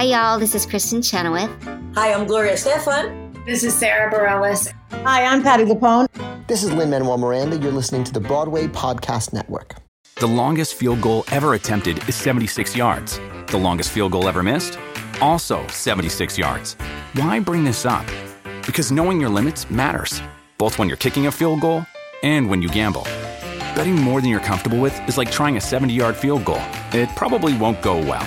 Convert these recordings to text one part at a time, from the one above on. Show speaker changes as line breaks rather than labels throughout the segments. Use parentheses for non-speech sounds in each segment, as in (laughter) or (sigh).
Hi, y'all. This is Kristin Chenoweth.
Hi, I'm Gloria Estefan.
This is Sara Bareilles.
Hi, I'm Patti LuPone.
This is Lin Manuel Miranda. You're listening to the Broadway Podcast Network.
The longest field goal ever attempted is 76 yards. The longest field goal ever missed? Also 76 yards. Why bring this up? Because knowing your limits matters, both when you're kicking a field goal and when you gamble. Betting more than you're comfortable with is like trying a 70 yard field goal, it probably won't go well.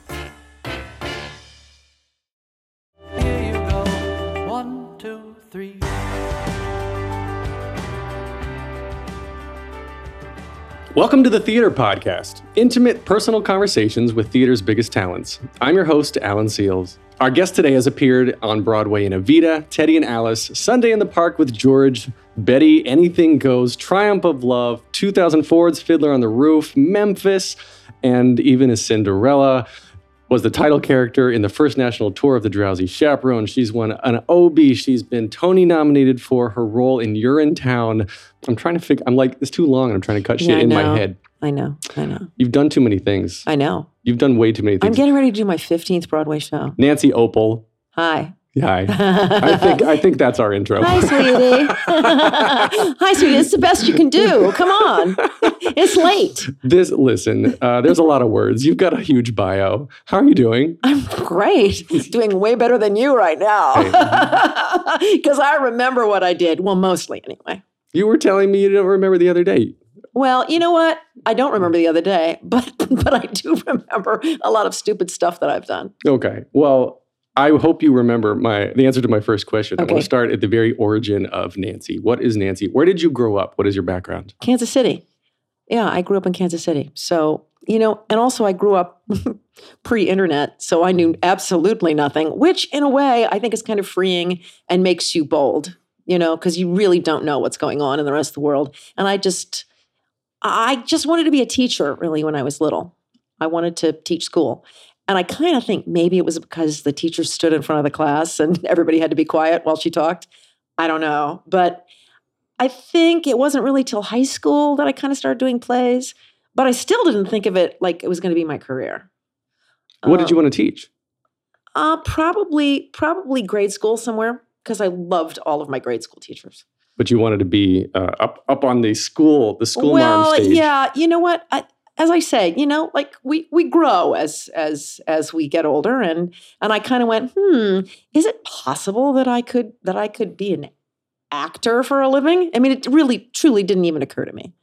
Welcome to the Theater Podcast, intimate personal conversations with theater's biggest talents. I'm your host, Alan Seales. Our guest today has appeared on Broadway in Evita, Teddy and Alice, Sunday in the Park with George, Betty, Anything Goes, Triumph of Love, 2004's Fiddler on the Roof, Memphis, and even as Cinderella. Was the title character in the first national tour of The Drowsy Chaperone. She's won an Obie. She's been Tony nominated for her role in Urinetown. I'm trying to figure. I'm like, it's too long. and I'm trying to cut shit
Yeah,
in my head.
I know. I know.
You've done too many things.
I know.
You've done way too many things.
I'm getting ready to do my 15th Broadway show.
Nancy Opel.
Hi.
Hi. (laughs) I think I think that's our intro.
Hi, sweetie. (laughs) Hi, sweetie. It's the best you can do. Come on. It's late.
This listen, uh, there's a lot of words. You've got a huge bio. How are you doing?
I'm great. Doing way better than you right now. Because (laughs) I remember what I did. Well, mostly anyway.
You were telling me you don't remember the other day.
Well, you know what? I don't remember the other day, (laughs) but but I do remember a lot of stupid stuff that I've done.
Okay. Well, I hope you remember my the answer to my first question. I want
Okay.
to start at the very origin of Nancy. What is Nancy? Where did you grow up? What is your background?
Kansas City. Yeah, I grew up in Kansas City. So, you know, and also I grew up (laughs) pre internet. So I knew mm-hmm. absolutely nothing, which in a way I think is kind of freeing and makes you bold, you know, because you really don't know what's going on in the rest of the world. And I just, I just wanted to be a teacher really when I was little. I wanted to teach school. And I kind of think maybe it was because the teacher stood in front of the class and (laughs) everybody had to be quiet while she talked. I don't know. But I think it wasn't really till high school that I kind of started doing plays, but I still didn't think of it like it was going to be my career.
What did you
Um,
want to teach?
Uh, probably, probably grade school somewhere because I loved all of my grade school teachers.
But you wanted to be uh, up up on the school the school
well,
marm stage.
yeah, you know what? I, as I say, you know, like we we grow as as as we get older, and and I kind of went, hmm, is it possible that I could that I could be an actor for a living? I mean, it really truly didn't even occur to me.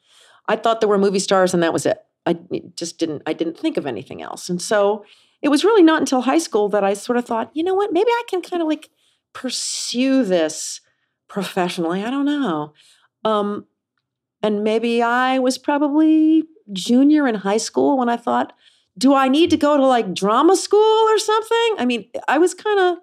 I thought there were movie stars, and that was it. I just didn't I didn't think of anything else, and so it was really not until high school that I sort of thought, you know what, maybe I can kind of like pursue this professionally. I don't know. Um, and maybe I was probably junior in high school when I thought, do I need to go to like drama school or something? I mean, I was kind of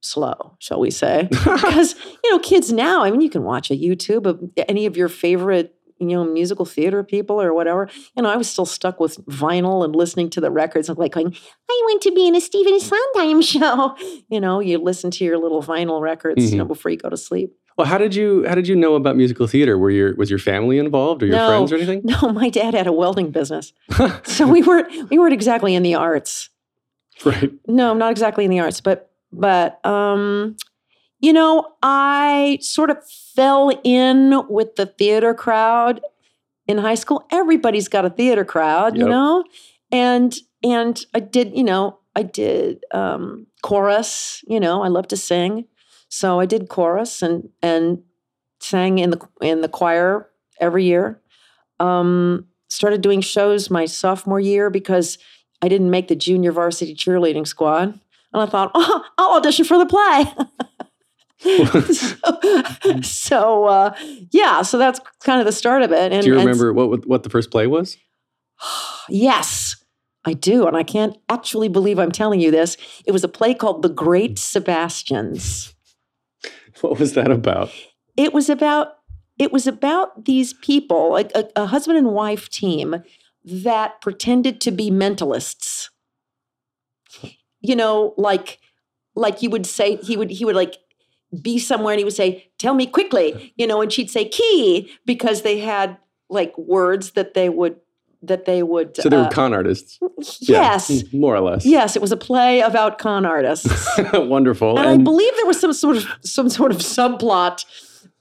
slow, shall we say? (laughs) because, you know, kids now, I mean, you can watch a YouTube of any of your favorite, you know, musical theater people or whatever. You know, I was still stuck with vinyl and listening to the records and like going, I went to be in a Stephen Sondheim show. (laughs) You know, you listen to your little vinyl records, you know, before you go to sleep.
Well, how did you how did you know about musical theater? Were your was your family involved or your
No.
friends or anything? (laughs)
No, my dad had a welding business. (laughs) so we weren't we weren't exactly in the arts.
Right.
No, not exactly in the arts, but but um you know, I sort of fell in with the theater crowd in high school. Everybody's got a theater crowd, you know? And and I did, you know, I did um chorus, you know, I love to sing. So I did chorus and and sang in the in the choir every year. Um started doing shows my sophomore year because I didn't make the junior varsity cheerleading squad. And I thought, (laughs) oh, I'll audition for the play. (laughs) so, (laughs) so, uh, yeah, so that's kind of the start of it. And,
do you remember what what the first play was? (sighs)
yes, I do. And I can't actually believe I'm telling you this. It was a play called The Great Sebastians.
What was that about?
It was about it was about these people, like a, a husband and wife team that pretended to be mentalists. You know, like like you would say he would he would like be somewhere and he would say, Tell me quickly, you know, and she'd say key because they had like words that they would that they would
So they were
uh,
con artists. Yeah,
Yes.
more or less.
Yes, it was a play about con artists. (laughs)
Wonderful.
and, I believe there was some sort of some sort of subplot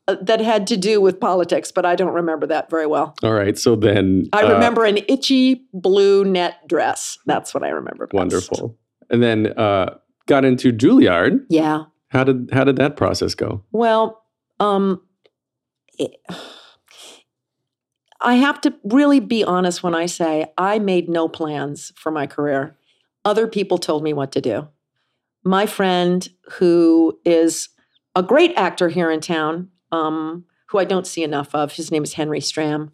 uh, that had to do with politics, but I don't remember that very well.
all right. So then
I
uh,
remember an itchy blue net dress. That's what I remember. best.
wonderful. And then uh, got into Juilliard.
Yeah.
How did how did that process go?
Well, um, it- I have to really be honest when I say I made no plans for my career. Other people told me what to do. My friend, who is a great actor here in town, um, who I don't see enough of, his name is Henry Stram.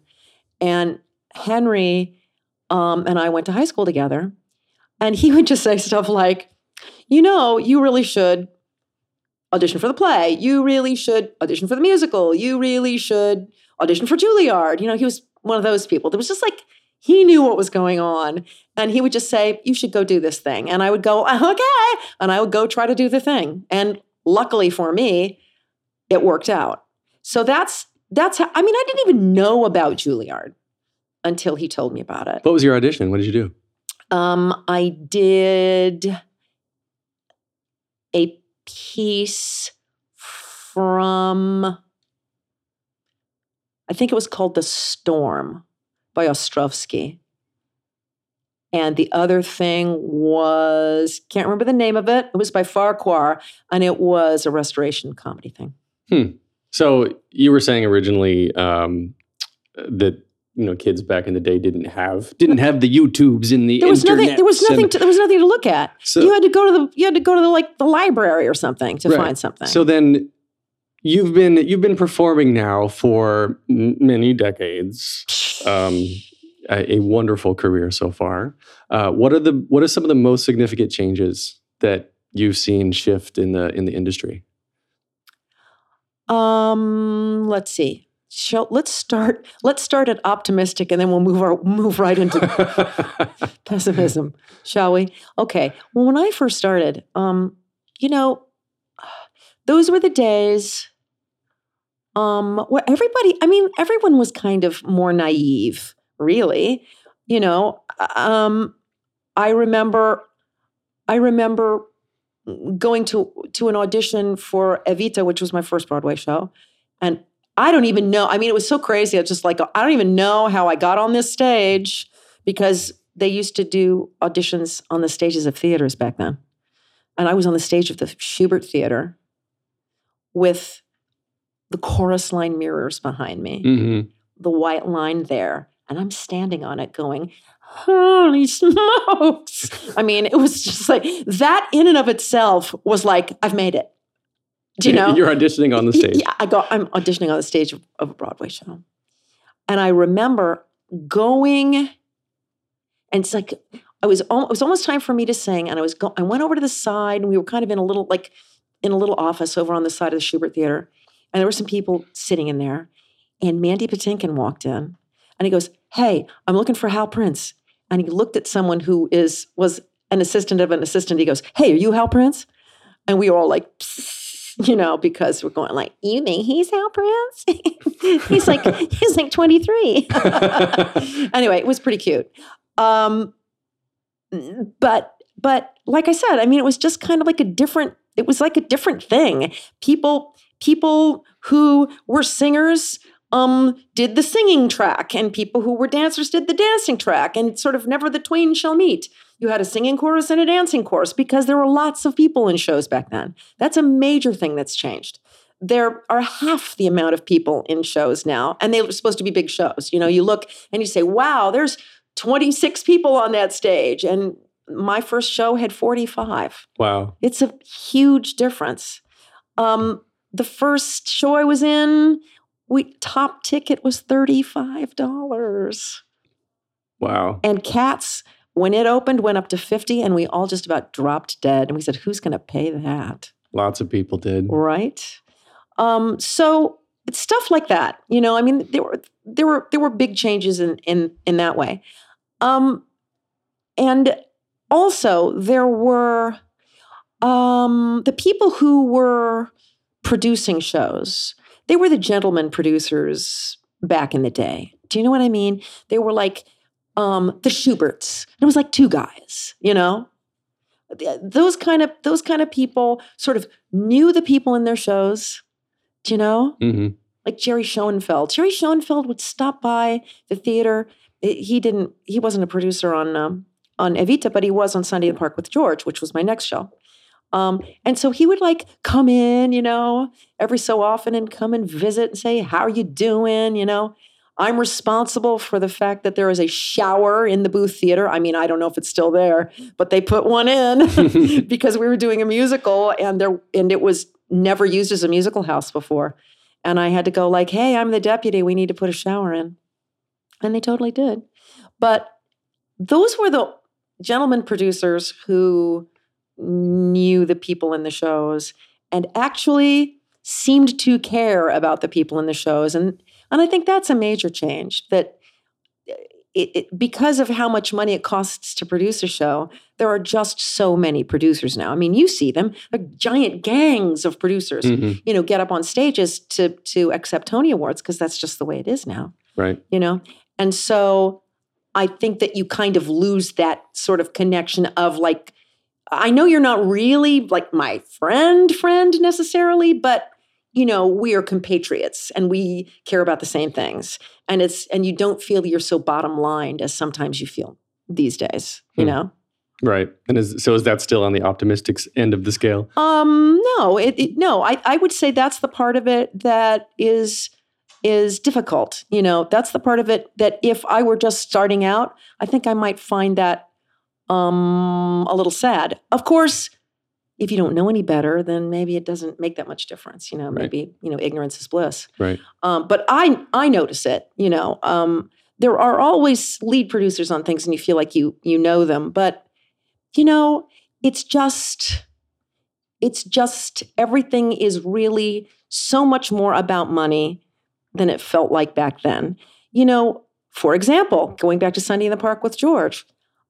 And Henry um, and I went to high school together. And he would just say stuff like, you know, you really should audition for the play. You really should audition for the musical. You really should audition for Juilliard. You know, he was one of those people. There was just like he knew what was going on, and he would just say, "You should go do this thing," and I would go, (laughs) "Okay," and I would go try to do the thing. And luckily for me, it worked out. So that's that's how. I mean, I didn't even know about Juilliard until he told me about it.
What was your audition? What did you do?
Um, I did a piece from, I think it was called The Storm by Ostrovsky. And the other thing was, can't remember the name of it. It was by Farquhar, and it was a restoration comedy thing. Hmm.
So you were saying originally um, that you know kids back in the day didn't have didn't have the YouTubes in the
There was nothing. There was nothing. To, there was nothing to look at.
So-
you had to go to the. You had to go to the like the library or something to
Right.
find something.
So then you've been you've been performing now for m- many decades. Um, a, a wonderful career so far. Uh, what are the what are some of the most significant changes that you've seen shift in the in the industry?
Um, let's see. Shall, let's start. Let's start at optimistic, and then we'll move our move right into (laughs) pessimism, shall we? Okay. Well, when I first started, um, you know, those were the days. Um, where everybody, I mean, everyone was kind of more naive, really. You know, um, I remember, I remember going to to an audition for Evita, which was my first Broadway show, and I don't even know. I mean, it was so crazy. It's just like I don't even know how I got on this stage because they used to do auditions on the stages of theaters back then, and I was on the stage of the Shubert Theater with the chorus line mirrors behind me
hmm
the white line there, and I'm standing on it going, Holy smokes. I mean, it was just like that in and of itself was like, I've made it. Do you (laughs) know?
You're auditioning on the stage.
Yeah, I go, I'm auditioning on the stage of, of a Broadway show. And I remember going, and it's like, I was, al- it was almost time for me to sing. And I was, go, I went over to the side and we were kind of in a little, like in a little office over on the side of the Shubert Theater. And there were some people sitting in there. And Mandy Patinkin walked in and he goes, Hey, I'm looking for Hal Prince. And he looked at someone who is, was an assistant of an assistant. He goes, Hey, are you Hal Prince? And we were all like, (laughs) you know, because we're going like, you think he's Hal Prince? (laughs) he's like, (laughs) he's like 23. anyway, it was pretty cute. Um, but, but like I said, I mean, it was just kind of like a different, it was like a different thing. People, people who were singers um, did the singing track, and people who were dancers did the dancing track, and sort of never the twain shall meet. You had a singing chorus and a dancing chorus because there were lots of people in shows back then. That's a major thing that's changed. There are half the amount of people in shows now, and they were supposed to be big shows. You know, you look and you say, wow, there's 26 people on that stage. And my first show had 45.
Wow.
It's a huge difference. Um, the first show I was in, we top ticket was $35.
Wow.
And Cats, when it opened, went up to 50 and we all just about dropped dead. And we said, who's going to pay that?
Lots of people did.
Right? Um, so it's stuff like that. You know, I mean, there were there were there were big changes in in in that way. Um, and also there were um, the people who were producing shows. They were the gentleman producers back in the day. Do you know what I mean? They were like um, the Shuberts. It was like two guys, you know. Those kind of those kind of people sort of knew the people in their shows. Do you know?
hmm
like Jerry Schoenfeld. Jerry Schoenfeld would stop by the theater. He didn't. He wasn't a producer on um, on Evita, but he was on Sunday in the Park with George, which was my next show. Um, and so he would like come in, you know, every so often and come and visit and say, "How are you doing?" You know, I'm responsible for the fact that there is a shower in the Booth theater. I mean, I don't know if it's still there, but they put one in (laughs) (laughs) because we were doing a musical and there and it was never used as a musical house before. And I had to go like, "Hey, I'm the deputy. We need to put a shower in." And they totally did. But those were the gentlemen producers who knew the people in the shows and actually seemed to care about the people in the shows and and I think that's a major change that it, it, because of how much money it costs to produce a show, there are just so many producers now. I mean, you see them, like giant gangs of producers,
Mhm.
you know, get up on stages to to accept Tony Awards because that's just the way it is now
Right.
you know and so i think that you kind of lose that sort of connection of like i know you're not really like my friend friend necessarily but you know we are compatriots and we care about the same things and it's and you don't feel you're so bottom lined as sometimes you feel these days you
Hmm.
know
Right. And is, so is that still on the optimistic end of the scale?
Um, no, it, it no. I I would say that's the part of it that is is difficult. You know, that's the part of it that if I were just starting out, I think I might find that um a little sad. Of course, if you don't know any better, then maybe it doesn't make that much difference. You know,
Right.
maybe you know ignorance is bliss.
Right.
Um, but I I notice it. You know, um, there are always lead producers on things, and you feel like you you know them, but you know, it's just it's just everything is really so much more about money than it felt like back then. You know, for example, going back to Sunday in the Park with George,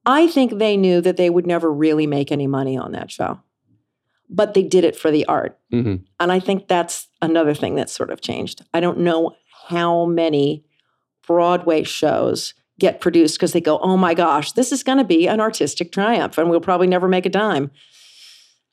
I think they knew that they would never really make any money on that show. But they did it for the art.
hmm
And I think that's another thing that's sort of changed. I don't know how many Broadway shows get produced because they go, oh my gosh, this is going to be an artistic triumph and we'll probably never make a dime.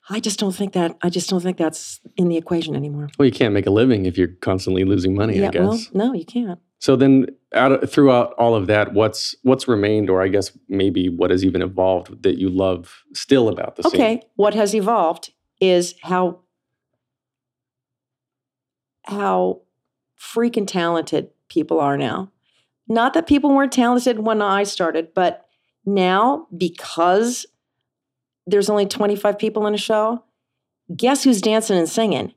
I just don't think that, I just don't think that's in the equation anymore.
Well, you can't make a living if you're constantly losing money, I
well, no, you can't.
So then, out throughout all of that, what's what's remained, or I guess maybe what has even evolved that you love still about the scene?
Okay, what has evolved is how how freaking talented people are now. Not that people weren't talented when I started, but now because there's only 25 people in a show, guess who's dancing and singing?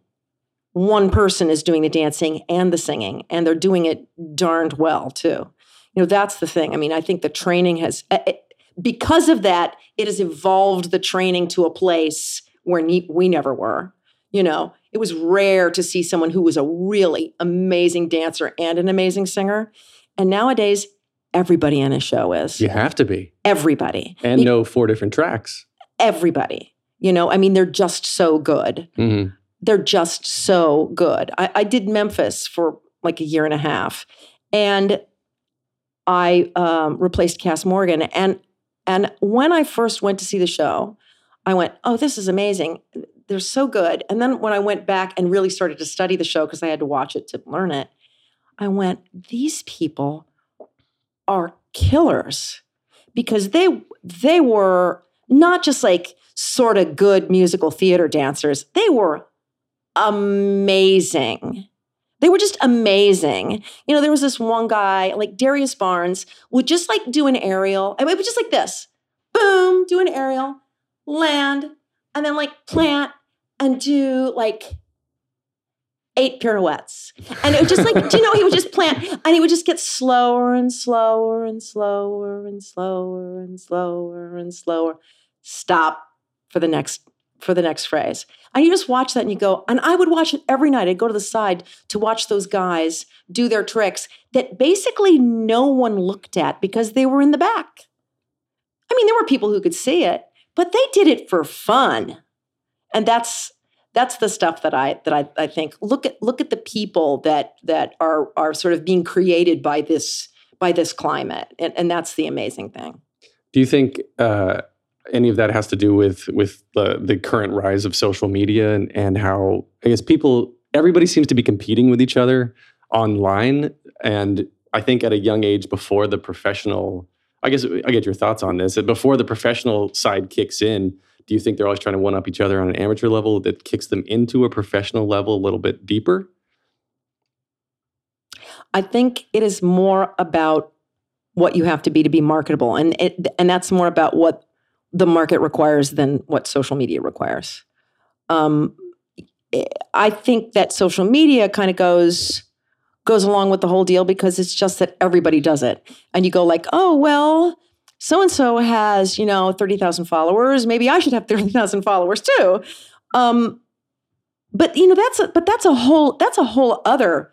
One person is doing the dancing and the singing, and they're doing it darned well too. You know, that's the thing. I mean, I think the training has, eh, eh, because of that, it has evolved the training to a place where ne- we never were. You know, it was rare to see someone who was a really amazing dancer and an amazing singer. And nowadays, everybody in a show is.
You have to be,
Everybody.
and
You-
know four different tracks.
Everybody. You know, I mean, they're just so good.
hmm
They're just so good. I, I did Memphis for like a year and a half, and I um, replaced Cass Morgan. And and when I first went to see the show, I went, "Oh, this is amazing! They're so good." And then when I went back and really started to study the show because I had to watch it to learn it, I went, "These people are killers," because they they were not just like sort of good musical theater dancers; they were amazing. They were just amazing. You know, there was this one guy, like Darius Barnes, would just like do an aerial. I mean, it was just like this boom, do an aerial, land, and then like plant and do like eight pirouettes. And it was just like, do you know, he would just plant and he would just get slower and slower and slower and slower and slower and slower. Stop for the next for the next phrase. And you just watch that and you go, and I would watch it every night. I'd go to the side to watch those guys do their tricks that basically no one looked at because they were in the back. I mean, there were people who could see it, but they did it for fun. And that's that's the stuff that I that I, I think look at look at the people that that are are sort of being created by this by this climate, and, and that's the amazing thing.
Do you think uh, any of that has to do with with the the current rise of social media and and how I guess people everybody seems to be competing with each other online, and I think at a young age before the professional. I guess I get your thoughts on this. Before the professional side kicks in, do you think they're always trying to one up each other on an amateur level that kicks them into a professional level a little bit deeper?
I think it is more about what you have to be to be marketable, and it and that's more about what the market requires than what social media requires. Um, I think that social media kind of goes goes along with the whole deal because it's just that everybody does it, and you go like, oh well, so and so has you know thirty thousand followers, maybe I should have thirty thousand followers too. Um, but you know that's a, but that's a whole that's a whole other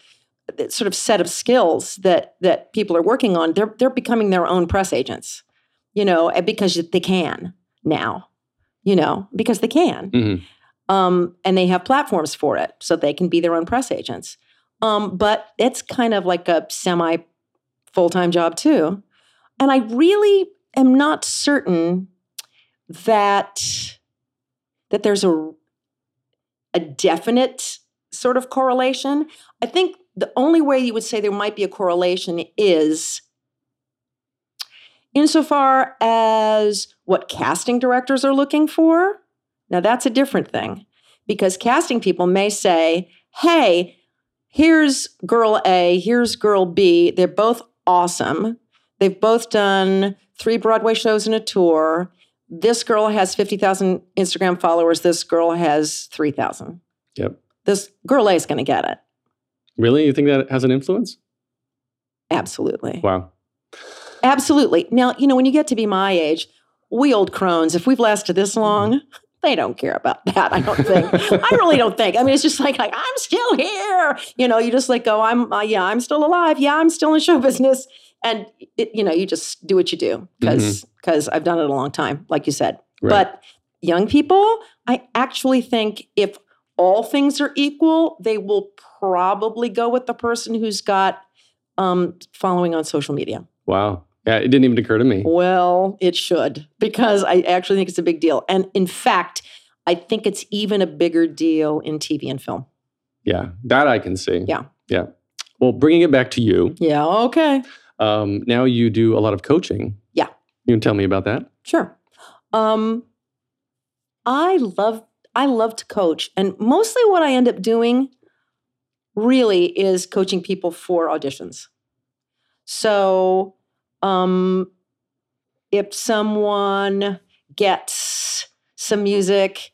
uh, sort of set of skills that that people are working on. They're they're becoming their own press agents, you know, because they can now, you know, because they can,
Mm-hmm.
um, and they have platforms for it, so they can be their own press agents. Um, but it's kind of like a semi full time job too, and I really am not certain that that there's a a definite sort of correlation. I think the only way you would say there might be a correlation is insofar as what casting directors are looking for. Now, that's a different thing because casting people may say, hey, here's girl A, here's girl B. They're both awesome. They've both done three Broadway shows and a tour. This girl has 50,000 Instagram followers. This girl has 3,000.
Yep.
This girl A is going to get it.
Really, you think that has an influence?
Absolutely.
Wow.
Absolutely. Now, you know, when you get to be my age, we old crones, if we've lasted this mm-hmm. long, they don't care about (laughs) that. I don't think. I really don't think. I mean, it's just like, like I'm still here. You know, you just like go, I'm, uh, yeah, I'm still alive. Yeah, I'm still in show business. And, it, you know, you just do what you do because because I've done it a long time, like you said.
Right.
But young people, I actually think if all things are equal, they will probably go with the person who's got um, following on social media.
Wow. Yeah, it didn't even occur to me.
Well, it should because I actually think it's a big deal. And in fact, I think it's even a bigger deal in TV and film.
Yeah, that I can see.
Yeah.
Yeah. Well, bringing it back to you,
Yeah, okay.
um, now you do a lot of coaching.
Yeah.
You can tell me about that?
Sure. Um I love I love to coach and mostly what I end up doing really is coaching people for auditions. So um if someone gets some music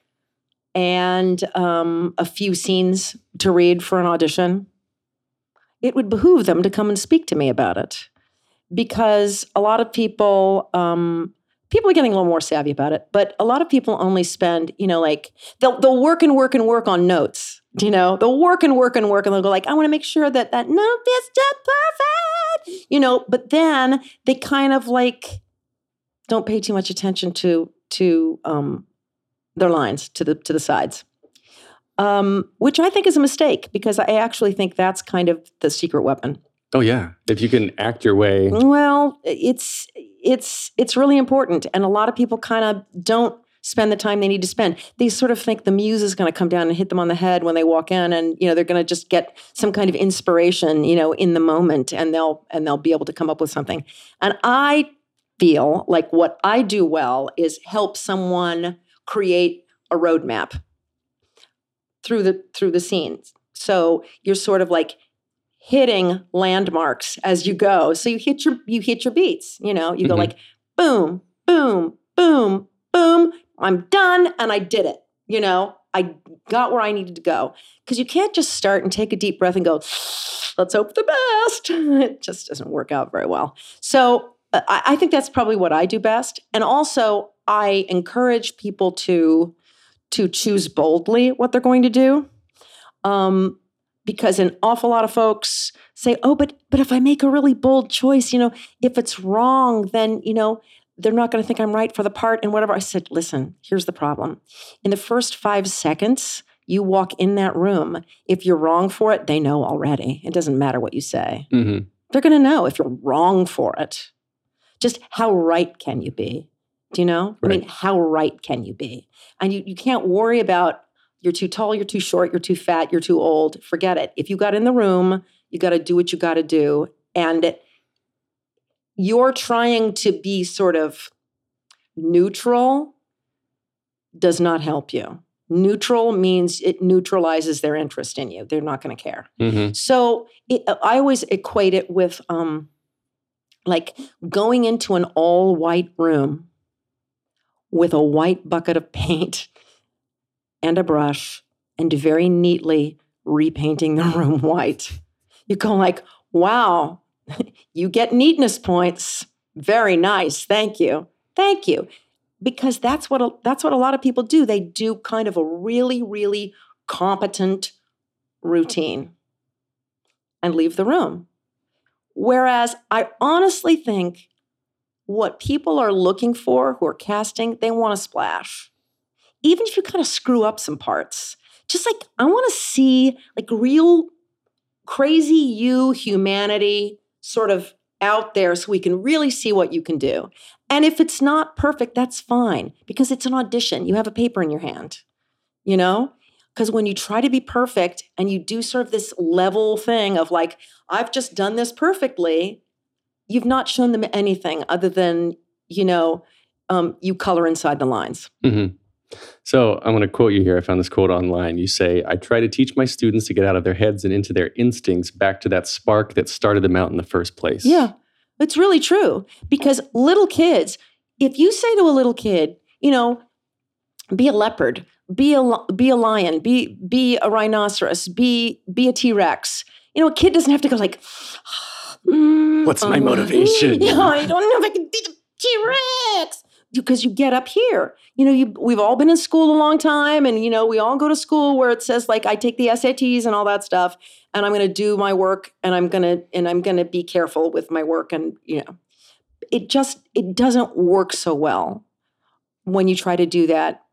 and um, a few scenes to read for an audition, it would behoove them to come and speak to me about it. Because a lot of people um, people are getting a little more savvy about it but a lot of people only spend you know like they'll, they'll work and work and work on notes you know they'll work and work and work and they'll go like i want to make sure that that note is just perfect you know but then they kind of like don't pay too much attention to to um, their lines to the to the sides um, which i think is a mistake because i actually think that's kind of the secret weapon
Oh yeah. If you can act your way.
well, it's it's it's really important, and a lot of people kind of don't spend the time they need to spend. They sort of think the muse is going to come down and hit them on the head when they walk in, and you know they're going to just get some kind of inspiration, you know, in the moment, and they'll and they'll be able to come up with something. And I feel like what I do well is help someone create a roadmap through the through the scenes. So you're sort of like hitting landmarks as you go. So you hit your you hit your beats, you know, you go
Mhm.
like boom, boom, boom, boom, I'm done and I did it. You know, I got where I needed to go. Cuz you can't just start and take a deep breath and go, let's hope the best. (laughs) It just doesn't work out very well. So uh, I, I think that's probably what I do best. And also I encourage people to to choose boldly what they're going to do. Um, because an awful lot of folks say, "Oh, but but if I make a really bold choice, you know, if it's wrong, then you know they're not going to think I'm right for the part and whatever." I said, "Listen, here's the problem. In the first five seconds, you walk in that room. If you're wrong for it, they know already. It doesn't matter what you say.
hmm
They're going to know if you're wrong for it. Just how right can you be? Do you know? I mean, how right can you be? And you, you can't worry about you're too tall, you're too short, you're too fat, you're too old. Forget it. If you got in the room, you got to do what you got to do. And you're trying to be sort of neutral does not help you. Neutral means it neutralizes their interest in you. They're not going to care.
hmm
So it, I always equate it with um, like going into an all white room with a white bucket of paint and a brush and very neatly repainting the (laughs) room white. You go like, wow, (laughs) you get neatness points. Very nice. Thank you. Thank you. Because that's what a, that's what a lot of people do. They do kind of a really really competent routine and leave the room. Whereas I honestly think what people are looking for who are casting, they want a splash. Even if you kind of screw up some parts, just like I want to see like real crazy you humanity sort of out there so we can really see what you can do. And if it's not perfect, that's fine because it's an audition. You have a paper in your hand, you know? Because when you try to be perfect and you do sort of this level thing of like, I've just done this perfectly, you've not shown them anything other than, you know, um, you color inside the lines.
hmm So I'm going to quote you here. I found this quote online. You say, I try to teach my students to get out of their heads and into their instincts back to that spark that started them out in the first place.
Yeah, it's really true. Because little kids, if you say to a little kid, you know, be a leopard, be a be a lion, be be a rhinoceros, be be a T Rex. You know, a kid doesn't have to go like, (sighs) "Mm,
What's my
um,
motivation?" (laughs)
Yeah, I don't know if I can be the T Rex because you get up here. You know, you we've all been in school a long time, and you know, we all go to school where it says like I take the SATs and all that stuff, and I'm going to do my work, and I'm gonna and I'm going to be careful with my work, and you know, it just it doesn't work so well when you try to do that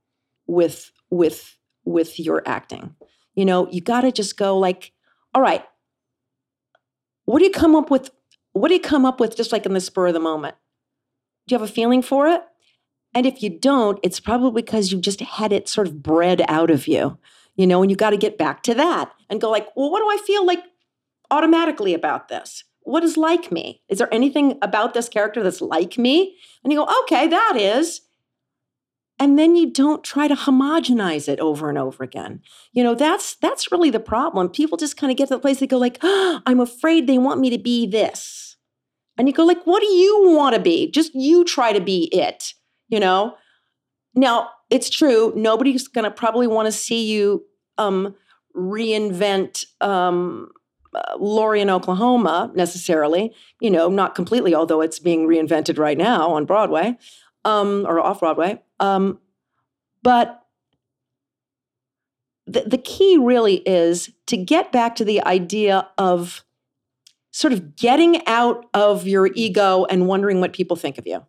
with with with your acting. You know, you got to just go like, all right, what do you come up with? What do you come up with just like in the spur of the moment? Do you have a feeling for it? And if you don't, it's probably because you just had it sort of bred out of you, you know, and you got to get back to that and go like, well, what do I feel like automatically about this? What is like me? Is there anything about this character that's like me? And you go, okay, that is. And then you don't try to homogenize it over and over again. You know, that's that's really the problem. People just kind of get to the place they go like, oh, I'm afraid they want me to be this. And you go like, what do you want to be? Just you try to be it, you know? Now, it's true, nobody's going to probably want to see you um reinvent um uh, in Oklahoma necessarily, you know, not completely, although it's being reinvented right now on Broadway um, or off Broadway. Um, but the, the key really is to get back to the idea of sort of getting out of your ego and wondering what people think of you.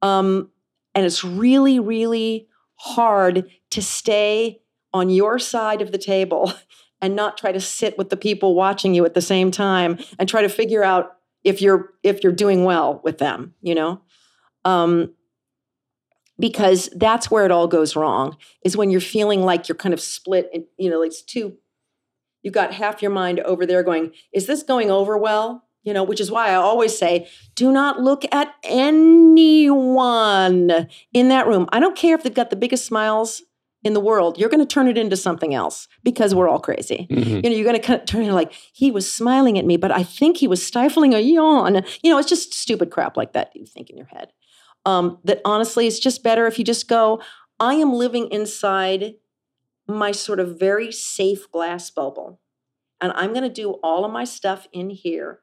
Um, and it's really, really hard to stay on your side of the table (laughs) and not try to sit with the people watching you at the same time and try to figure out if you're if you're doing well with them you know? Um, because that's where it all goes wrong is when you're feeling like you're kind of split and you know it's two you've got half your mind over there going is this going over well you know which is why i always say do not look at anyone in that room. I don't care if they've got the biggest smiles in the world you're going to turn it into something else because we're all crazy.
Mhm.
you know you're going to turn it like he was smiling at me but i think he was stifling a yawn. You know it's just stupid crap like that you think in your head. Um, that honestly it's just better if you just go i am living inside my sort of very safe glass bubble and i'm going to do all of my stuff in here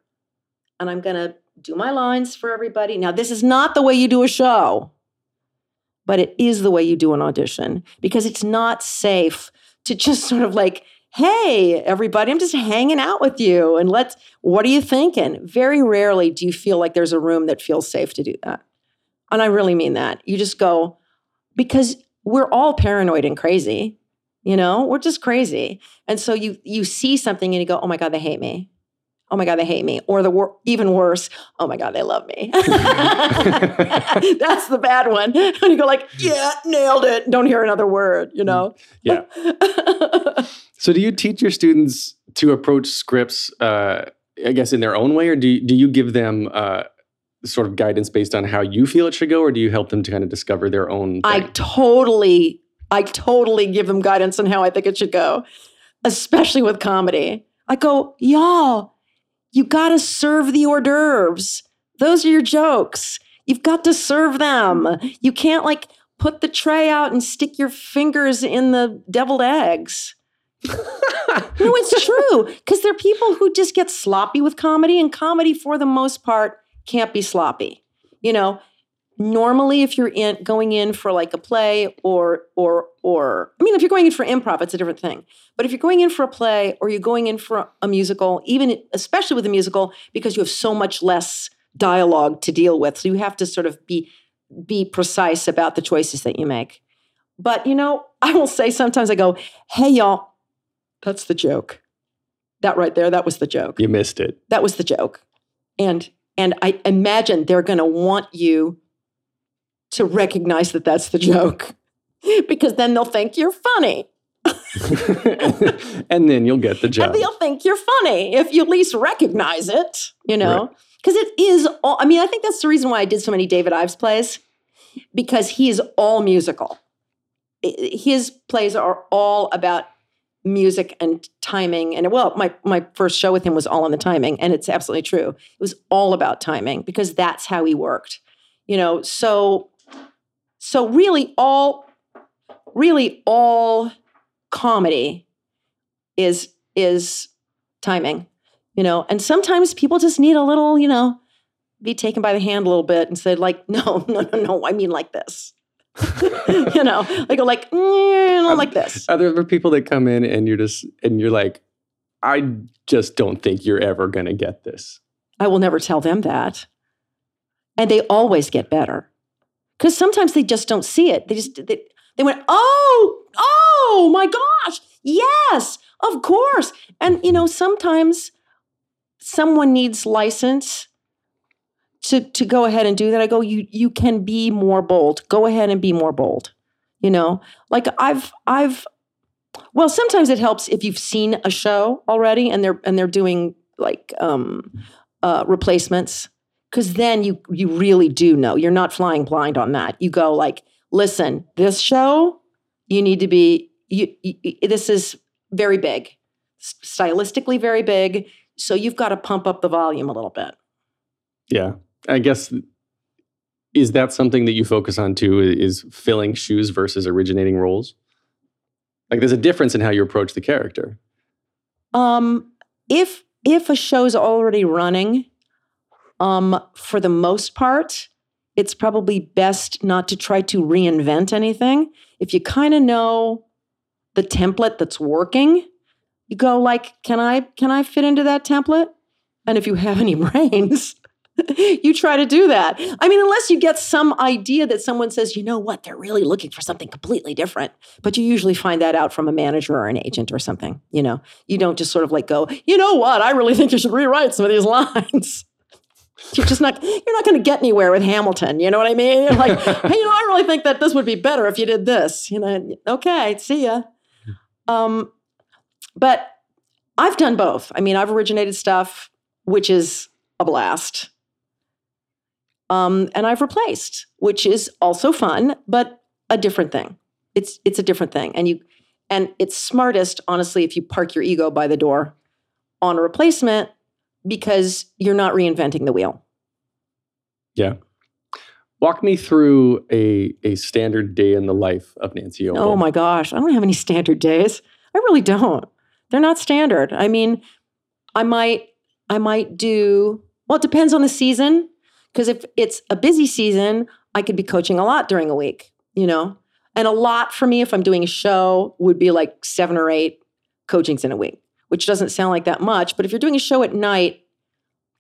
and i'm going to do my lines for everybody. Now this is not the way you do a show but it is the way you do an audition because it's not safe to just sort of like hey everybody i'm just hanging out with you and let's what are you thinking? Very rarely do you feel like there's a room that feels safe to do that. And i really mean that. You just go because we're all paranoid and crazy You know, we're just crazy. And so you you see something and you go, "Oh my god, they hate me." Oh my god, they hate me. Or the wor- even worse, "Oh my god, they love me." (laughs) That's the bad one. And (laughs) you go like, "Yeah, nailed it." Don't hear another word, you know.
Yeah. (laughs) So, do you teach your students to approach scripts, uh, I guess, in their own way, or do you, do you give them uh, sort of guidance based on how you feel it should go, or do you help them to kind of discover their own?
I totally, I totally give them guidance on how I think it should go, especially with comedy. I go, y'all, you got to serve the hors d'oeuvres. Those are your jokes. You've got to serve them. You can't like put the tray out and stick your fingers in the deviled eggs. (laughs) no, it's true. Because there are people who just get sloppy with comedy, and comedy, for the most part, can't be sloppy. You know, normally if you're in going in for like a play or or or I mean if you're going in for improv it's a different thing. But if you're going in for a play or you're going in for a musical, even especially with a musical because you have so much less dialogue to deal with. So you have to sort of be be precise about the choices that you make. But you know, I will say sometimes I go, "Hey y'all, that's the joke." That right there, that was the joke
you missed it.
that was the joke and and i imagine they're going to want you to recognize that that's the joke because then they'll think you're funny. (laughs)
And then you'll get the job.
and they'll think you're funny if you at least recognize it you know? Because it is all i mean i think that's the reason why i did so many David Ives plays because he is all musical. His plays are all about music and timing and well my my first show with him was all on the timing and it's absolutely true. It was all about timing because that's how he worked you know? So so really all really all comedy is is timing you know and sometimes people just need a little you know be taken by the hand a little bit and say like (laughs) no no no no i mean like this (laughs) you know like like mm, like this
Are there people that come in and you're just and you're like, I just don't think you're ever gonna get this.
I will never tell them that. And they always get better. Because sometimes they just don't see it. They just they, they went, oh, oh my gosh, yes, of course. And you know, sometimes someone needs license to to go ahead and do that. I go, you you can be more bold. Go ahead and be more bold. You know, like I've I've well, sometimes it helps if you've seen a show already and they're and they're doing like um uh, replacements because then you you really do know you're not flying blind on that you go like listen this show you need to be you, you this is very big stylistically very big so you've got to pump up the volume a little bit
Yeah. I guess is that something that you focus on too? Is filling shoes versus originating roles? Like there's a difference in how you approach the character.
Um, if if a show's already running, um, for the most part, it's probably best not to try to reinvent anything. If you kind of know the template that's working, you go like, "Can I can I fit into that template?" And if you have any (laughs) brains, you try to do that. I mean, unless you get some idea that someone says, you know what, they're really looking for something completely different. But you usually find that out from a manager or an agent or something. You know, you don't just sort of like go, you know what, I really think you should rewrite some of these (laughs) lines. (laughs) You're just not, you're not going to get anywhere with Hamilton. You know what I mean? You're (laughs) like, (laughs) hey, you know, I really think that this would be better if you did this. You know, okay, see ya. Um, but I've done both. I mean, I've originated stuff, which is a blast um, and I've replaced, which is also fun, but a different thing. It's it's a different thing, and you and it's smartest, honestly, if you park your ego by the door on a replacement because you're not reinventing the wheel.
Yeah. Walk me through a a standard day in the life of Nancy.
Oh my gosh, I don't have any standard days. I really don't. They're not standard. I mean, I might I might do well, it depends on the season. Because if it's a busy season, I could be coaching a lot during a week, you know? And a lot for me, if I'm doing a show, would be like seven or eight coachings in a week, which doesn't sound like that much. But if you're doing a show at night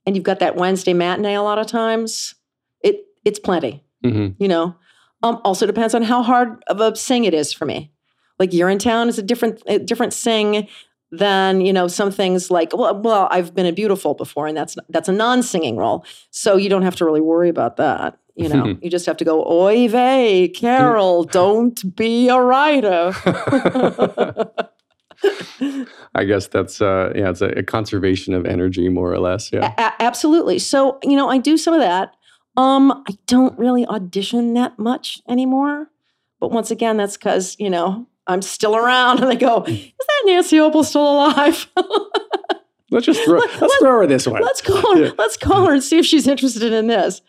and you've got that Wednesday matinee a lot of times, it it's plenty
Mhm.
you know um, also depends on how hard of a sing it is for me Like Urinetown is a different a different sing than you know some things like well, well I've been a beautiful before, and that's that's a non-singing role, so you don't have to really worry about that. You know, (laughs) you just have to go, oy vey, Carole, don't be a writer. (laughs) (laughs)
I guess that's uh, yeah, it's a, a conservation of energy, more or less. Yeah.
A- absolutely. So, you know, I do some of that. Um, I don't really audition that much anymore. But once again, that's because, you know, I'm still around and they go, (laughs) is that Nancy Opel still alive? (laughs)
Let's just throw, let's,
let's-
throw her this way.
let's call her,
Yeah.
let's call her and see if she's interested in this.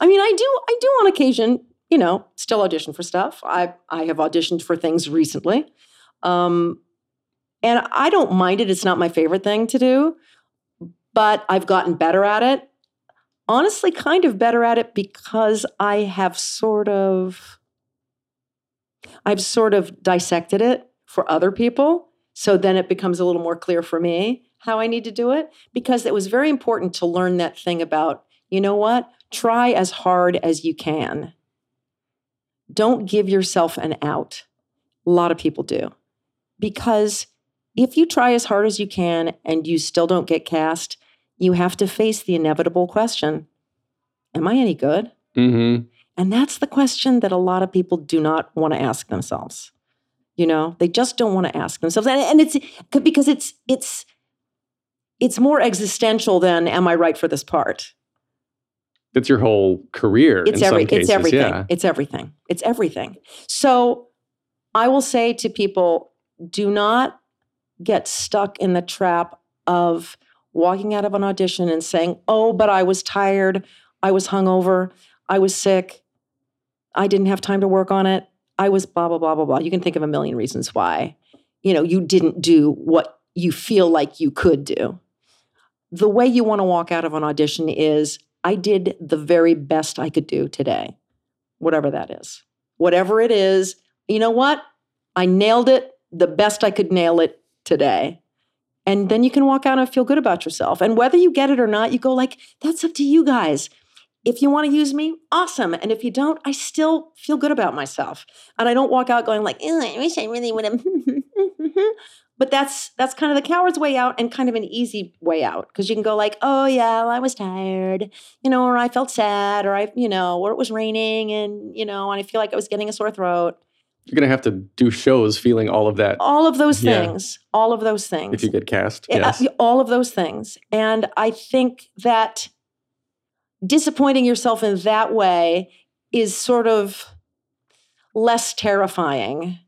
I mean, I do, I do on occasion, you know, still audition for stuff. I I have auditioned for things recently. Um, and I don't mind it. It's not my favorite thing to do, but I've gotten better at it. Honestly, kind of better at it because I have sort of I've sort of dissected it for other people. So then it becomes a little more clear for me how I need to do it because it was very important to learn that thing about, you know what? Try as hard as you can. Don't give yourself an out. A lot of people do. Because if you try as hard as you can and you still don't get cast, you have to face the inevitable question Am I any good?
Mm-hmm.
And that's the question that a lot of people do not want to ask themselves. You know, they just don't want to ask themselves. And, and it's because it's it's it's more existential than am I right for this part?
It's your whole career.
It's
in
every
some cases,
it's everything.
Yeah.
It's everything. It's everything. So I will say to people, do not get stuck in the trap of walking out of an audition and saying, "Oh, but I was tired. I was hungover. I was sick. I didn't have time to work on it. I was blah blah blah blah blah." You can think of a million reasons why, you know, you didn't do what you feel like you could do. The way you want to walk out of an audition is, I did the very best I could do today, whatever that is. Whatever it is, you know what? I nailed it the best I could nail it today. And then you can walk out and feel good about yourself. And whether you get it or not, you go like, that's up to you guys. If you want to use me, awesome. And if you don't, I still feel good about myself. And I don't walk out going like, I wish I really would have. (laughs) but that's that's kind of the coward's way out and kind of an easy way out because you can go like, oh yeah, well, I was tired, you know, or I felt sad, or I, you know, or it was raining, and you know, and I feel like I was getting a sore throat.
You're gonna have to do shows feeling all of that
All of those
Yeah.
things, all of those things.
if you get cast.
Yeah,
Yes.
uh, all of those things. And I think that disappointing yourself in that way is sort of less terrifying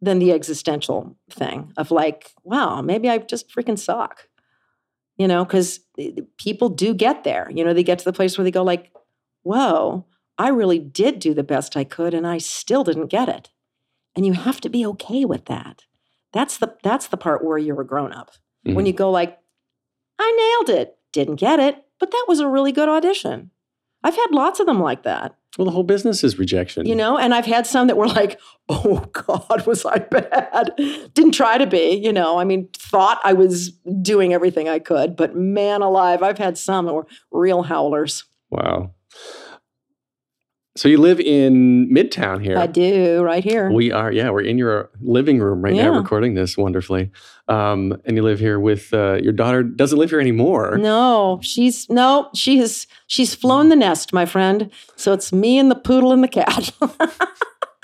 than the existential thing of like, wow, maybe I just freaking suck. You know, because people do get there. You know, they get to the place where they go like, whoa, I really did do the best I could and I still didn't get it. And you have to be okay with that. That's the that's the part where you're a grown up. When
Mhm.
you go like, I nailed it, didn't get it, but that was a really good audition. I've had lots of them like that,
well, the whole business is rejection.
you know, and I've had some that were like, (laughs) oh God, was I bad? Didn't try to be, you know. I mean, thought I was doing everything I could, but man alive, I've had some that were real howlers.
Wow. So you live in Midtown here.
I do right here.
We are, yeah, we're in your living room right now recording this wonderfully. Um, and you live here with uh, your daughter, doesn't live here anymore.
No, she's no, she has she's flown the nest, my friend. So it's me and the poodle and the cat. (laughs)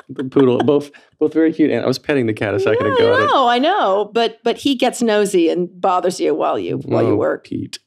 The poodle, both both very cute. And I was petting the cat a second
Yeah,
ago.
I know, I know, but but he gets nosy and bothers you while you while
Oh,
you work.
Pete.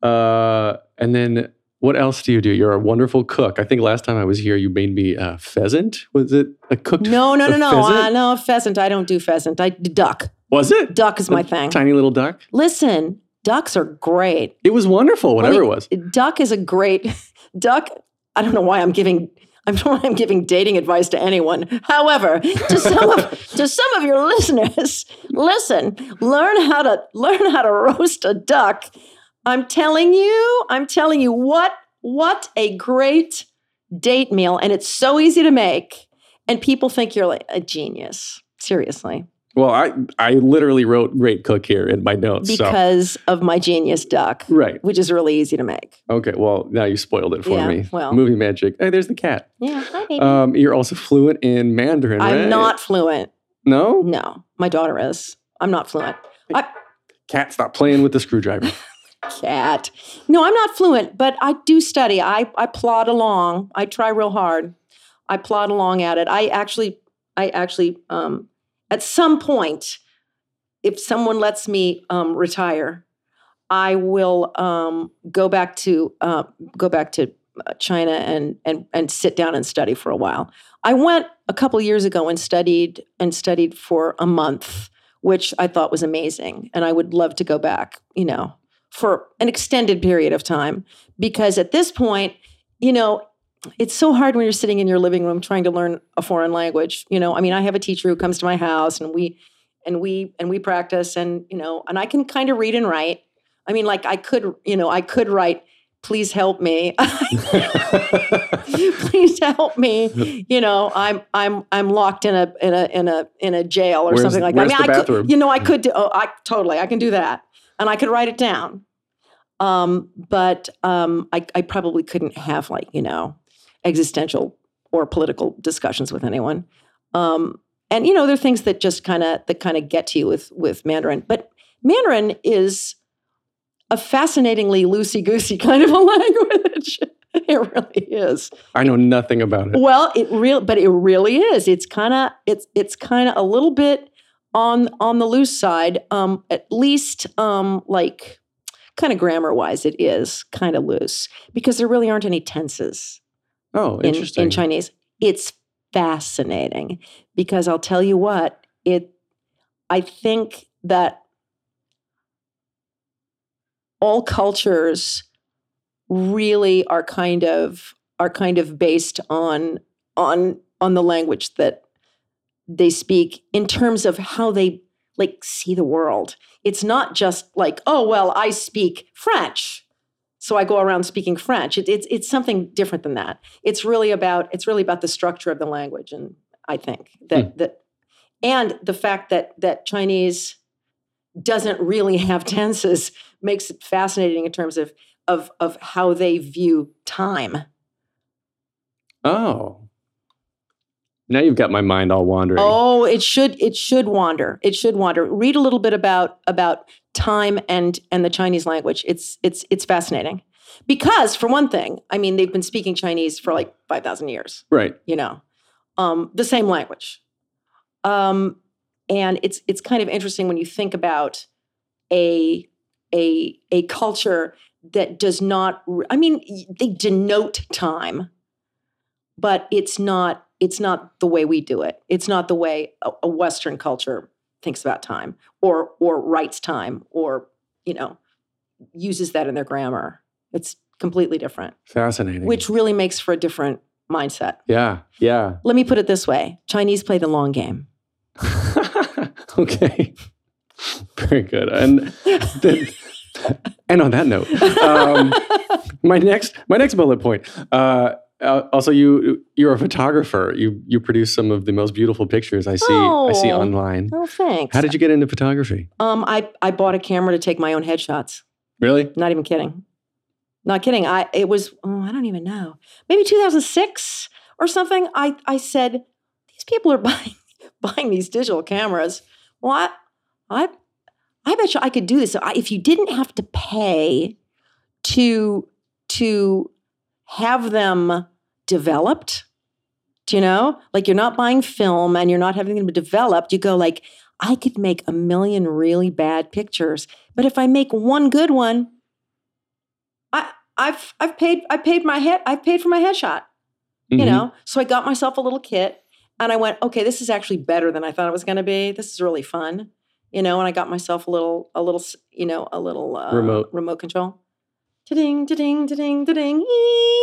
Uh, and then what else do you do? You're a wonderful cook. I think last time I was here, you made me a pheasant. Was it a cooked?
No, no, no, no.
pheasant?
Uh, no, pheasant. I don't do pheasant. I do duck.
Was it
Duck is my
A
thing.
Tiny little duck.
Listen, ducks are great.
It was wonderful. Whatever it was.
Duck is a great (laughs) duck. I don't know why I'm giving. I don't know why I'm giving dating advice to anyone. However, to some of (laughs) to some of your listeners, listen, learn how to learn how to roast a duck. I'm telling you, I'm telling you what what a great date meal, and it's so easy to make, and people think you're like a genius. Seriously,
Well, I I literally wrote "great cook" here in my notes. so
because of my genius duck,
right.
which is really easy to make.
Okay. Well, now you spoiled it for
Yeah,
me.
well.
movie magic. Hey, there's the cat.
Yeah, hi, baby.
Um, you're also fluent in Mandarin.
I'm
right?
not fluent.
No?
No, my daughter is. I'm not fluent.
Cat, stop playing with the screwdriver. (laughs)
Cat. No, I'm not fluent, but I do study. I, I plod along. I try real hard. I plod along at it. I actually, I actually, um, at some point, if someone lets me um, retire, I will um, go back to uh, go back to uh, China and and and sit down and study for a while. I went a couple years ago and studied and studied for a month, which I thought was amazing, and I would love to go back. You know, for an extended period of time because at this point, you know, it's so hard when you're sitting in your living room trying to learn a foreign language. You know, I mean, I have a teacher who comes to my house and we and we and we practice and you know, and I can kind of read and write. I mean, like I could, you know, I could write please help me (laughs) please help me you know i'm i'm i'm locked in a in a in a in a jail or
Where's-
something like that i mean
the
i
bathroom?
could you know i could do oh, i totally i can do that and i could write it down um but um i i probably couldn't have like you know existential or political discussions with anyone um and you know there are things that just kind of that kind of get to you with with mandarin but mandarin is a fascinatingly loosey goosey kind of a (laughs) language. it really is.
I know nothing about it.
Well, it real, but it really is. It's kind of it's it's kind of a little bit on on the loose side. Um, at least um, like kind of grammar wise, it is kind of loose because there really aren't any tenses
Oh,
in,
interesting.
in Chinese. It's fascinating because I'll tell you what, it I think that all cultures really are kind of are kind of based on on on the language that they speak in terms of how they like see the world. It's not just like, oh well, I speak French. So I go around speaking French. It, it's it's something different than that. It's really about it's really about the structure of the language, and I think that hmm. that and the fact that that Chinese doesn't really have tenses (laughs) makes it fascinating in terms of of of how they view time.
oh. Now you've got my mind all wandering.
Oh, it should it should wander. It should wander. Read a little bit about about time and and the Chinese language. It's it's it's fascinating. Because for one thing, I mean they've been speaking Chinese for like 5000 years,
Right.
you know. Um the same language. Um and it's it's kind of interesting when you think about a a a culture that does not I mean they denote time but it's not it's not the way we do it it's not the way a, a western culture thinks about time or or writes time or you know uses that in their grammar it's completely different
Fascinating.
which really makes for a different mindset
Yeah. Yeah.
let me put it this way chinese play the long game (laughs)
okay. Very good. And then, (laughs) and on that note, um, my next my next bullet point. Uh, uh, also, you you're a photographer. You you produce some of the most beautiful pictures I see I see
Oh.
online.
oh thanks
How did you get into photography?
um i i bought a camera to take my own headshots
Really?
Not even kidding. Not kidding. I it was oh, I don't even know. Maybe 2006 or something. I I said these people are (laughs) buying buying these digital cameras. Well, I I, I bet you I could do this. I, if you didn't have to pay to to have them developed, do you know? Like you're not buying film and you're not having them developed. You go like I could make a million really bad pictures, but if I make one good one, I I've I've paid I paid my head I paid for my headshot. You
Mhm.
know, so I got myself a little kit, and I went, okay, this is actually better than I thought it was going to be. This is really fun. You know, and I got myself a little a little you know a little uh,
Remote.
remote control. Da-ding, da-ding, da-ding, da-ding.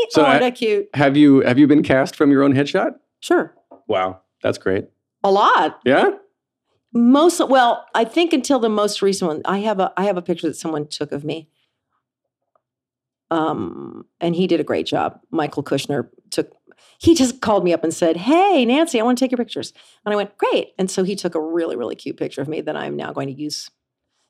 So
oh,
I-
that cute.
Have you have you been cast from your own headshot?
Sure,
Wow, that's great.
a lot.
Yeah.
most well i think until the most recent one i have a i have a picture that someone took of me um and he did a great job michael kushner took he just called me up and said hey nancy i want to take your pictures and i went great and so he took a really really cute picture of me that i'm now going to use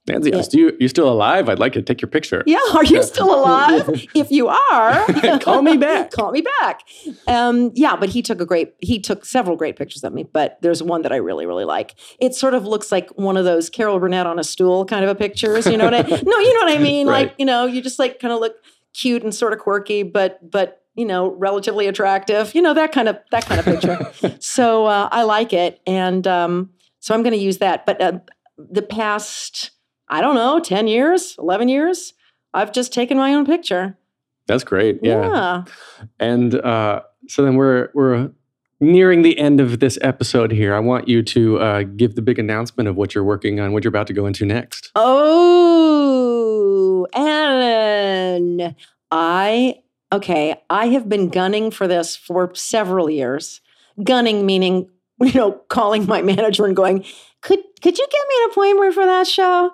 Nancy,
Yeah.
are you you still alive? I'd like to take your picture.
Yeah, are you still alive? (laughs) if you are, (laughs)
Call me back. (laughs)
Call me back. Um, yeah, but he took a great. He took several great pictures of me, but there's one that I really, really like. It sort of looks like one of those Carol Burnett on a stool kind of a pictures. You know what I? no, you know what I mean.
Right.
Like you know, you just like kind of look cute and sort of quirky, but but you know, relatively attractive. You know that kind of that kind of picture. so uh, I like it, and um, so I'm going to use that. But uh, the past, I don't know, ten years, eleven years, I've just taken my own picture.
That's great. Yeah.
yeah.
And uh, so then we're we're nearing the end of this episode here. I want you to uh, give the big announcement of what you're working on, what you're about to go into next.
Oh, Alan. I, okay, I have been gunning for this for several years. Gunning meaning, you know, calling my (laughs) manager and going, could, could you get me an appointment for that show?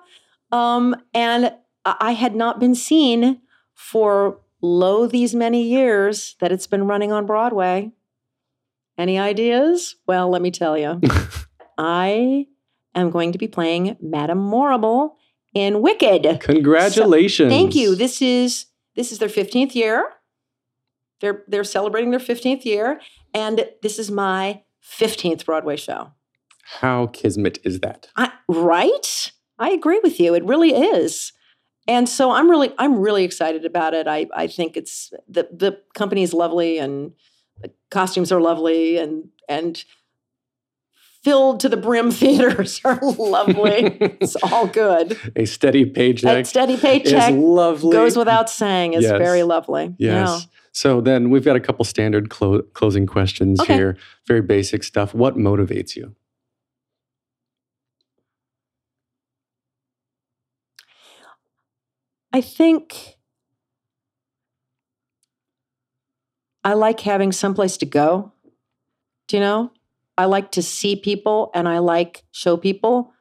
Um, and I had not been seen for lo these many years that it's been running on Broadway. Any ideas? Well, let me tell you. (laughs) I am going to be playing Madame Morrible in Wicked.
Congratulations.
Thank you. This is this is their 15th year. They're they're celebrating their 15th year and this is my 15th Broadway show.
How kismet is that?
I, right? I agree with you. It really is. And so I'm really I'm really excited about it. I I think it's the the company is lovely and the costumes are lovely and and filled to the brim (laughs) theaters are lovely. it's all good. (laughs)
A steady paycheck
steady paycheck
is lovely.
goes without saying is
Yes.
very lovely.
Yes. So then we've got a couple standard clo- closing questions
Okay.
here. Very basic stuff. What motivates you?
I think I like having someplace to go. Do you know? I like to see people and I like show people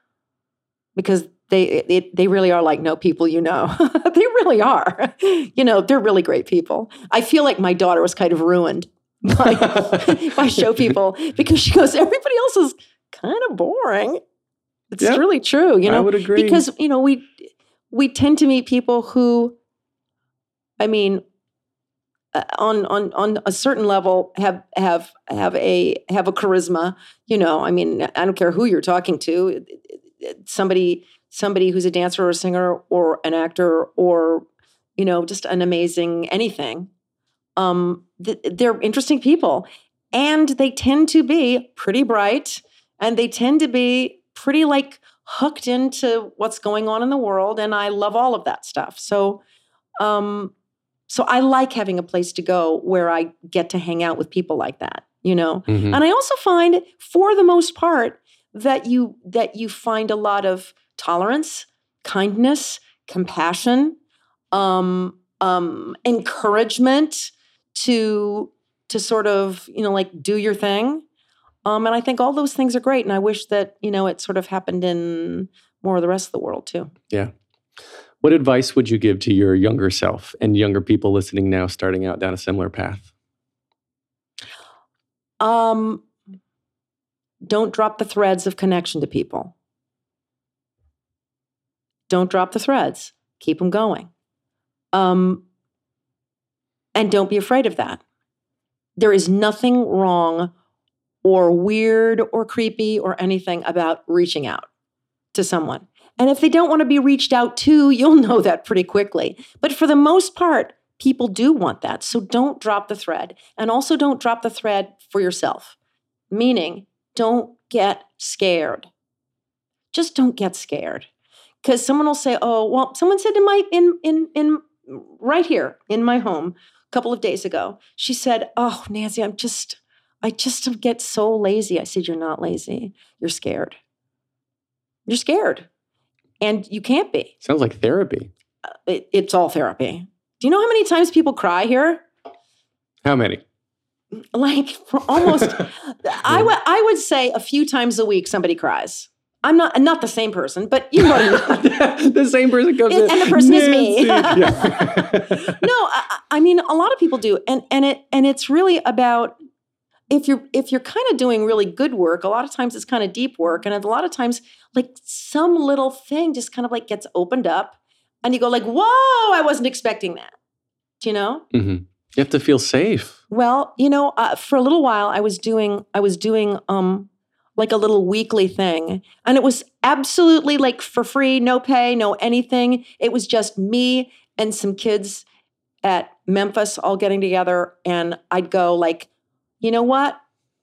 because they they, they really are like no people you know. (laughs) they really are. You know, they're really great people. I feel like my daughter was kind of ruined (laughs) by, (laughs) by show people because she goes, everybody else is kind of boring. It's
Yeah.
really true, you know.
I would agree.
because you know we we tend to meet people who i mean uh, on on on a certain level have have have a have a charisma you know i mean i don't care who you're talking to somebody somebody who's a dancer or a singer or an actor or you know just an amazing anything. Um th- they're interesting people and they tend to be pretty bright and they tend to be pretty like hooked into what's going on in the world and I love all of that stuff. So um so I like having a place to go where I get to hang out with people like that, you know.
Mhm.
And I also find for the most part that you that you find a lot of tolerance, kindness, compassion, um um encouragement to to sort of, you know, like do your thing. Um, and I think all those things are great. And I wish that, you know, it sort of happened in more of the rest of the world too. Yeah.
What advice would you give to your younger self and younger people listening now, starting out down a similar path?
Um, don't drop the threads of connection to people. Don't drop the threads. Keep them going. Um, and don't be afraid of that. There is nothing wrong or weird or creepy or anything about reaching out to someone. And if they don't want to be reached out to, (laughs) you'll know that pretty quickly. But for the most part, people do want that. So don't drop the thread. And also don't drop the thread for yourself, meaning don't get scared. Just don't get scared. Because someone will say, oh, well, someone said in my, in, in, in, right here in my home a couple of days ago, she said, oh, Nancy, I'm just, I just get so lazy. I said, you're not lazy. You're scared. You're scared. And you can't be.
Sounds like therapy.
Uh, it, it's all therapy. Do you know how many times people cry here?
How many?
Mm, like for almost, (laughs) I would I would say a few times a week somebody cries. I'm not not the same person, but you know what I mean. (laughs)
the same person comes
And-
in.
and the person is me. (laughs)
Yeah.
no, I, I mean a lot of people do, and and it and it's really about if you're if you're kind of doing really good work, a lot of times it's kind of deep work, and a lot of times like some little thing just kind of like gets opened up, and you go like, "Whoa, I wasn't expecting that." Do you know?
hmm You have to feel safe.
Well, you know, uh, for a little while, I was doing I was doing um like a little weekly thing, and it was absolutely like for free, no pay, no anything. It was just me and some kids at Memphis all getting together, and I'd go like, you know what?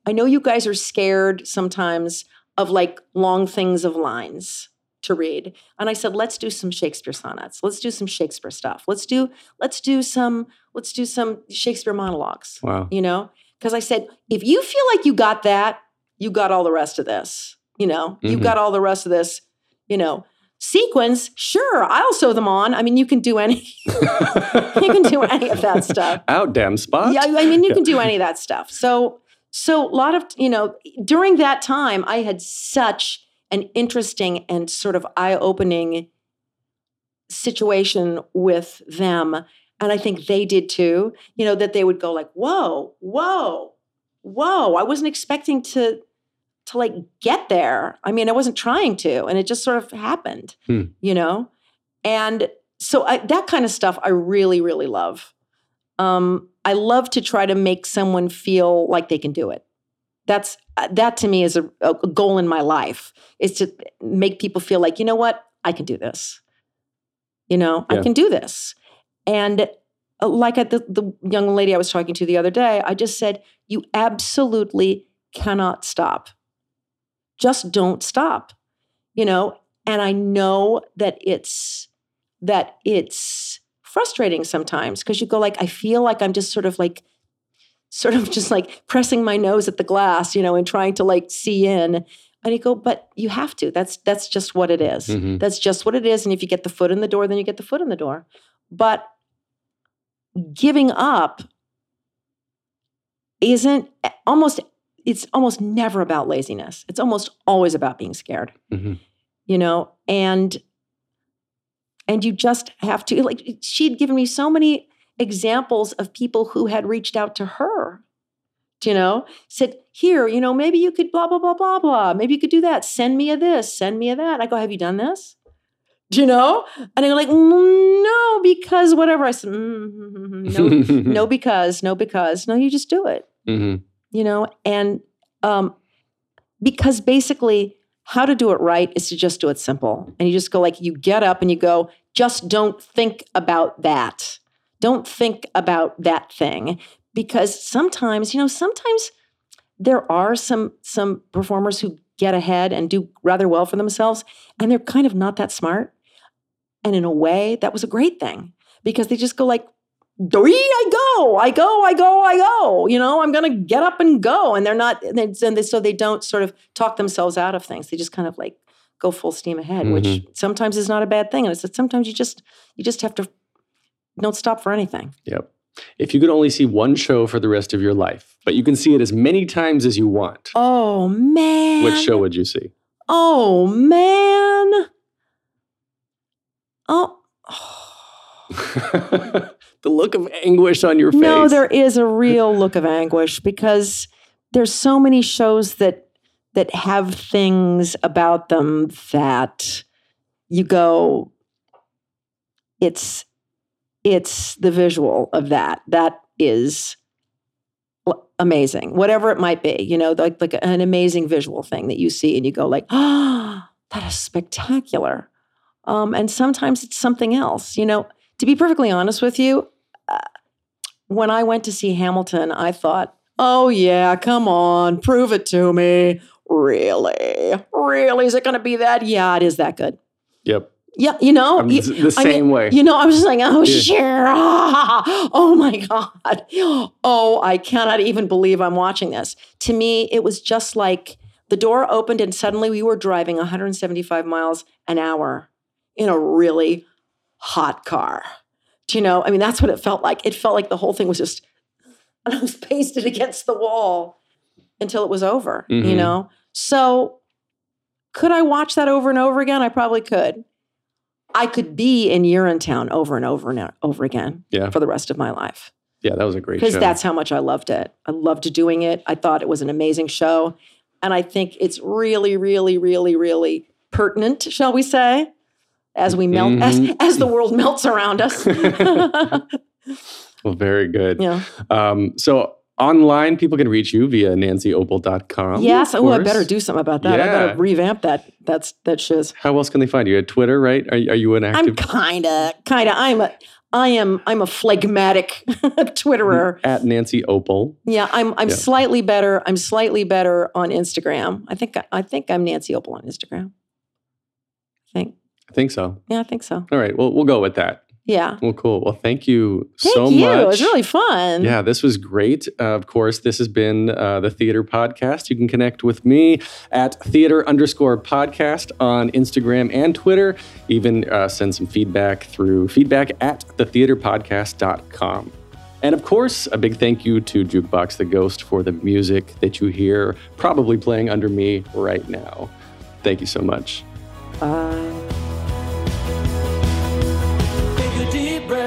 I know you guys are scared sometimes of like long things of lines to read. And I said, let's do some Shakespeare sonnets. Let's do some Shakespeare stuff. Let's do let's do some let's do some Shakespeare monologues
Wow.
you know because i said if you feel like you got that you got all the rest of this you know you
Mhm.
got all the rest of this you know sequins sure i'll sew them on i mean you can do any (laughs) you can do any of that stuff
Out, damn spot.
yeah i mean you
Yeah.
can do any of that stuff so so a lot of you know during that time i had such an interesting and sort of eye-opening situation with them and i think they did too you know that they would go like whoa whoa whoa i wasn't expecting to to like get there. I mean i wasn't trying to and it just sort of happened
Hmm.
you know? And so I, that kind of stuff i really really love. Um, i love to try to make someone feel like they can do it. That's uh, that to me is a, a goal in my life is to make people feel like you know what? I can do this. You know?
Yeah.
i can do this. And uh, like at the, the young lady i was talking to the other day i just said you absolutely cannot stop just don't stop you know? And i know that it's that it's frustrating sometimes because you go like i feel like i'm just sort of like sort of just like pressing my nose at the glass you know and trying to like see in. And you go but you have to. That's that's just what it is.
Mhm.
that's just what it is. And if you get the foot in the door then you get the foot in the door. But giving up isn't almost it's almost never about laziness. It's almost always about being scared.
Mhm.
you know and and you just have to like she'd given me so many examples of people who had reached out to her you know said here you know maybe you could blah blah blah blah blah. Maybe you could do that. Send me a this send me a that. I go have you done this? Do you know? And they're like "Mm, no because whatever. I said "Mm, no (laughs) no because no because. No you just do it.
Mhm.
You know and um because basically how to do it right is to just do it simple. And you just go like you get up and you go just don't think about that. Don't think about that thing. Because sometimes you know sometimes there are some some performers who get ahead and do rather well for themselves and they're kind of not that smart. And in a way that was a great thing because they just go like Doi, I go, I go, I go, I go. You know, I'm going to get up and go. And they're not, and, they, and they, so they don't sort of talk themselves out of things. They just kind of like go full steam ahead, which mm-hmm. sometimes is not a bad thing. And it's that sometimes you just, you just have to don't stop for anything.
Yep. If you could only see one show for the rest of your life, but you can see it as many times as you want,
Oh man.
which show would you see?
Oh man. Oh. (laughs) (laughs)
the look of anguish on your face.
No, there is a real look of anguish because there's so many shows that that have things about them that you go it's it's the visual of that. That is amazing whatever it might be you know like like an amazing visual thing that you see and you go like ah (gasps) that is spectacular. Um, and sometimes it's something else you know. To be perfectly honest with you when I went to see Hamilton, I thought, oh, yeah, come on, prove it to me. Really? Really? Is it going to be that? Yeah, it is that good.
Yep.
Yeah, you know,
I'm the the
I
same
mean,
way.
You know, I was just like, oh,
Yeah.
sure. (laughs) oh, my God. Oh, I cannot even believe I'm watching this. To me, it was just like the door opened and suddenly we were driving 175 miles an hour in a really hot car. Do you know? I mean, that's what it felt like. It felt like the whole thing was just, and (laughs) I was pasted against the wall until it was over, you
Mhm.
know? So could I watch that over and over again? I probably could. I could be in Urinetown over and over and over again
Yeah.
for the rest of my life.
Yeah, that was a great
because that's how much I loved it. I loved doing it. I thought it was an amazing show. And I think it's really, really, really, really pertinent, shall we say, as we melt,
Mhm.
as, as the world melts around us. (laughs)
well, very good.
yeah.
Um, so online, people can reach you via nancyopel.com.
yes. Oh, I better do something about that. I
Yeah.
better revamp that. That's that shiz.
How else can they find you? At Twitter, right? Are, are you an active I'm
kinda, kinda. I'm a, I am, I'm a phlegmatic (laughs) Twitterer.
at Nancy Opel?
Yeah, I'm, I'm
Yeah.
slightly better. I'm slightly better on Instagram. I think, I think I'm Nancy Opel on Instagram. I think,
I think so.
yeah, I think so.
All right. Well, we'll go with that.
Yeah.
Well, cool. Well, thank you
Thank
so
you.
much.
It was really fun.
Yeah, this was great. Uh, of course, this has been uh, the Theater Podcast. You can connect with me at theater underscore podcast on Instagram and Twitter. Even uh, send some feedback through feedback at thetheaterpodcast.com. And of course, a big thank you to Jukebox the Ghost for the music that you hear probably playing under me right now. Thank you so much.
Bye.